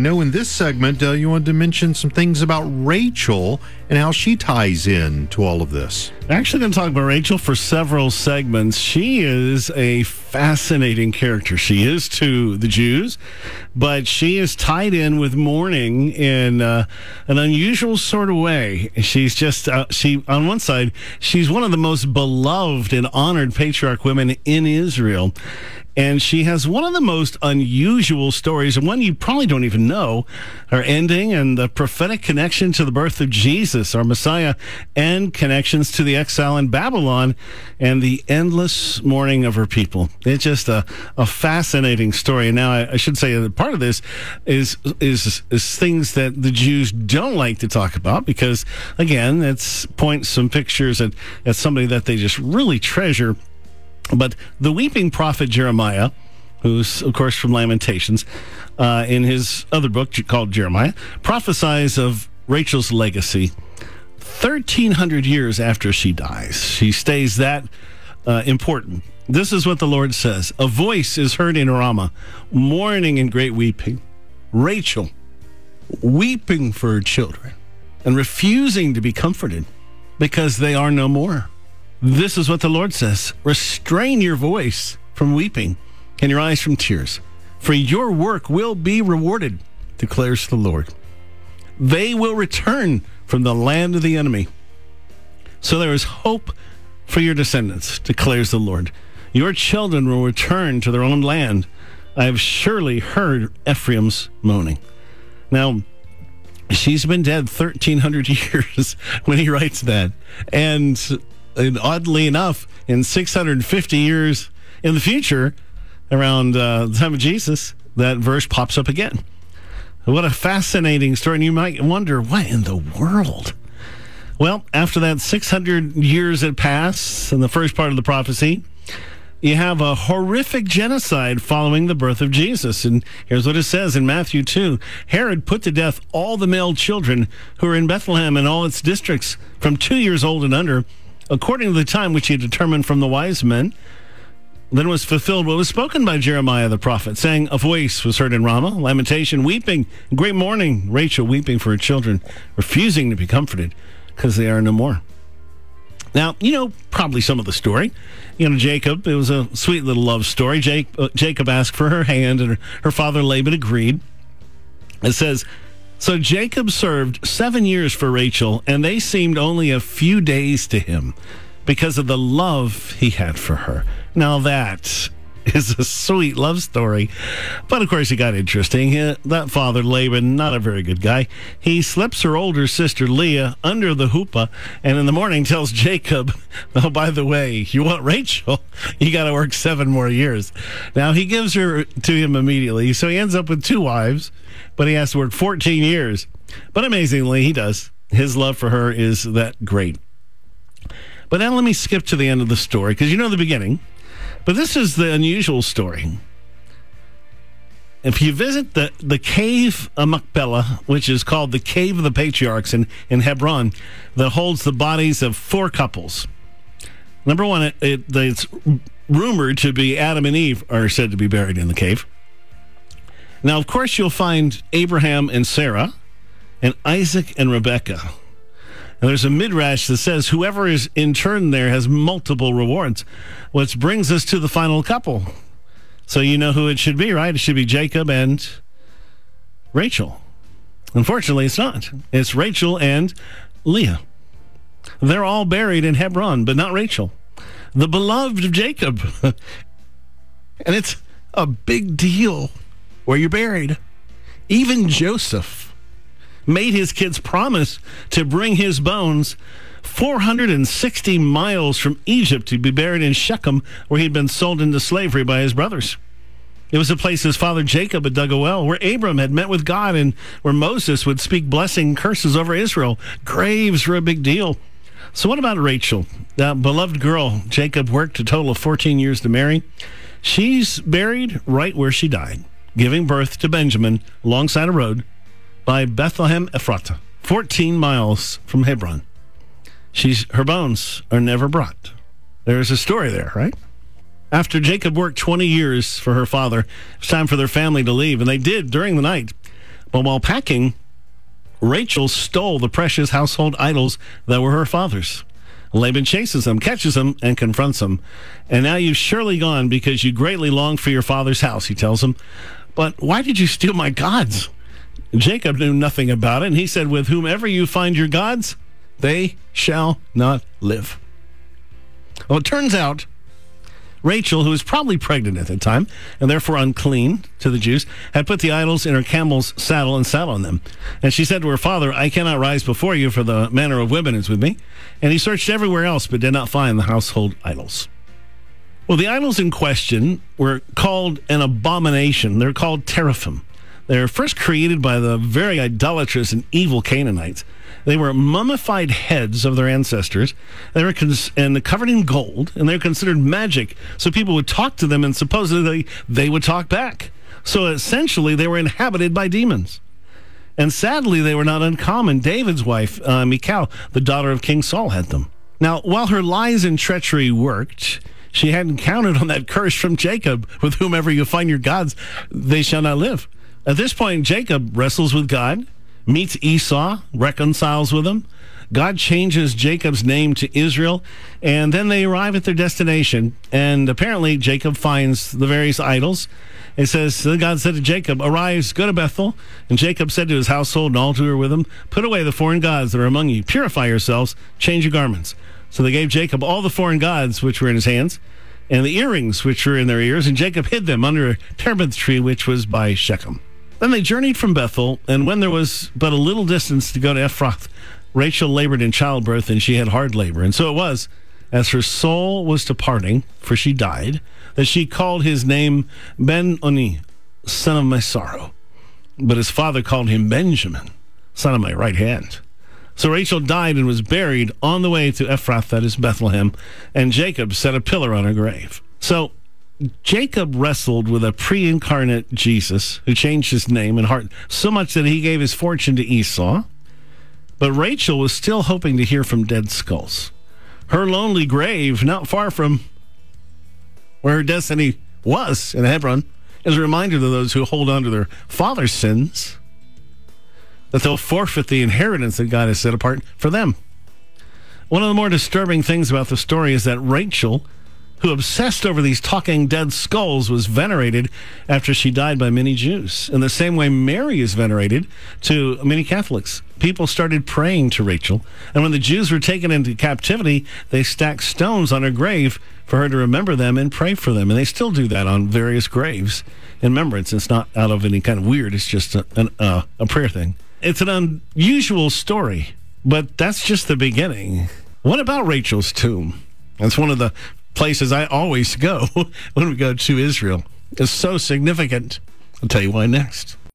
I know in this segment uh, you wanted to mention some things about Rachel and how she ties in to all of this. Actually, going to talk about Rachel for several segments. She is a fascinating character. She is to the Jews, but she is tied in with mourning in uh, an unusual sort of way. She's just uh, she on one side, she's one of the most beloved and honored patriarch women in Israel. And she has one of the most unusual stories, and one you probably don't even know. Her ending and the prophetic connection to the birth of Jesus, our Messiah, and connections to the exile in Babylon and the endless mourning of her people. It's just a, a fascinating story. And now I, I should say that part of this is, is, is things that the Jews don't like to talk about because, again, it's points some pictures at, at somebody that they just really treasure but the weeping prophet Jeremiah, who's, of course, from Lamentations, uh, in his other book called Jeremiah, prophesies of Rachel's legacy 1,300 years after she dies. She stays that uh, important. This is what the Lord says A voice is heard in Ramah, mourning and great weeping. Rachel, weeping for her children and refusing to be comforted because they are no more. This is what the Lord says Restrain your voice from weeping and your eyes from tears, for your work will be rewarded, declares the Lord. They will return from the land of the enemy. So there is hope for your descendants, declares the Lord. Your children will return to their own land. I have surely heard Ephraim's moaning. Now, she's been dead 1,300 years when he writes that. And and oddly enough, in 650 years in the future, around uh, the time of Jesus, that verse pops up again. What a fascinating story. And you might wonder, what in the world? Well, after that 600 years had passed in the first part of the prophecy, you have a horrific genocide following the birth of Jesus. And here's what it says in Matthew 2 Herod put to death all the male children who were in Bethlehem and all its districts from two years old and under according to the time which he determined from the wise men. Then was fulfilled what was spoken by Jeremiah the prophet, saying, A voice was heard in Ramah, lamentation, weeping, great mourning, Rachel weeping for her children, refusing to be comforted, because they are no more. Now, you know probably some of the story. You know, Jacob, it was a sweet little love story. Jake, uh, Jacob asked for her hand, and her, her father Laban agreed. It says, so Jacob served seven years for Rachel, and they seemed only a few days to him because of the love he had for her. Now that is a sweet love story. But of course, it got interesting. That father, Laban, not a very good guy. He slips her older sister, Leah, under the hoopah and in the morning tells Jacob, Oh, by the way, you want Rachel? You got to work seven more years. Now, he gives her to him immediately. So he ends up with two wives but he has to work 14 years. But amazingly, he does. His love for her is that great. But now let me skip to the end of the story because you know the beginning. But this is the unusual story. If you visit the, the cave of Machpelah, which is called the Cave of the Patriarchs in, in Hebron, that holds the bodies of four couples. Number one, it, it, it's rumored to be Adam and Eve are said to be buried in the cave. Now, of course, you'll find Abraham and Sarah, and Isaac and Rebekah. And there's a midrash that says whoever is interned there has multiple rewards, which brings us to the final couple. So you know who it should be, right? It should be Jacob and Rachel. Unfortunately, it's not. It's Rachel and Leah. They're all buried in Hebron, but not Rachel, the beloved of Jacob. and it's a big deal where you're buried. Even Joseph made his kids promise to bring his bones 460 miles from Egypt to be buried in Shechem, where he'd been sold into slavery by his brothers. It was a place his father Jacob had dug a well, where Abram had met with God and where Moses would speak blessing curses over Israel. Graves were a big deal. So, what about Rachel, that beloved girl Jacob worked a total of 14 years to marry? She's buried right where she died giving birth to Benjamin alongside a road by Bethlehem Ephratah, 14 miles from Hebron. She's, her bones are never brought. There's a story there, right? After Jacob worked 20 years for her father, it's time for their family to leave, and they did during the night. But while packing, Rachel stole the precious household idols that were her father's. Laban chases them, catches them, and confronts them. And now you've surely gone because you greatly long for your father's house, he tells him. But why did you steal my gods? Jacob knew nothing about it, and he said, With whomever you find your gods, they shall not live. Well, it turns out Rachel, who was probably pregnant at the time and therefore unclean to the Jews, had put the idols in her camel's saddle and sat on them. And she said to her father, I cannot rise before you, for the manner of women is with me. And he searched everywhere else, but did not find the household idols. Well, the idols in question were called an abomination. They're called teraphim. They're first created by the very idolatrous and evil Canaanites. They were mummified heads of their ancestors. They were cons- and covered in gold, and they were considered magic. So people would talk to them, and supposedly they would talk back. So essentially, they were inhabited by demons. And sadly, they were not uncommon. David's wife, uh, Michal, the daughter of King Saul, had them. Now, while her lies and treachery worked, she hadn't counted on that curse from Jacob, with whomever you find your gods, they shall not live. At this point, Jacob wrestles with God meets Esau, reconciles with him. God changes Jacob's name to Israel, and then they arrive at their destination. And apparently, Jacob finds the various idols. It says, Then God said to Jacob, Arise, go to Bethel. And Jacob said to his household and all who were with him, Put away the foreign gods that are among you, purify yourselves, change your garments. So they gave Jacob all the foreign gods which were in his hands, and the earrings which were in their ears, and Jacob hid them under a terebinth tree which was by Shechem. Then they journeyed from Bethel, and when there was but a little distance to go to Ephrath, Rachel labored in childbirth, and she had hard labor. And so it was, as her soul was departing, for she died, that she called his name Ben Oni, son of my sorrow. But his father called him Benjamin, son of my right hand. So Rachel died and was buried on the way to Ephrath, that is Bethlehem, and Jacob set a pillar on her grave. So Jacob wrestled with a pre incarnate Jesus who changed his name and heart so much that he gave his fortune to Esau. But Rachel was still hoping to hear from dead skulls. Her lonely grave, not far from where her destiny was in Hebron, is a reminder to those who hold on to their father's sins that they'll forfeit the inheritance that God has set apart for them. One of the more disturbing things about the story is that Rachel who obsessed over these talking dead skulls, was venerated after she died by many Jews. In the same way, Mary is venerated to many Catholics. People started praying to Rachel, and when the Jews were taken into captivity, they stacked stones on her grave for her to remember them and pray for them. And they still do that on various graves in remembrance. It's not out of any kind of weird, it's just a, an, uh, a prayer thing. It's an unusual story, but that's just the beginning. What about Rachel's tomb? That's one of the places I always go when we go to Israel. is so significant. I'll tell you why next.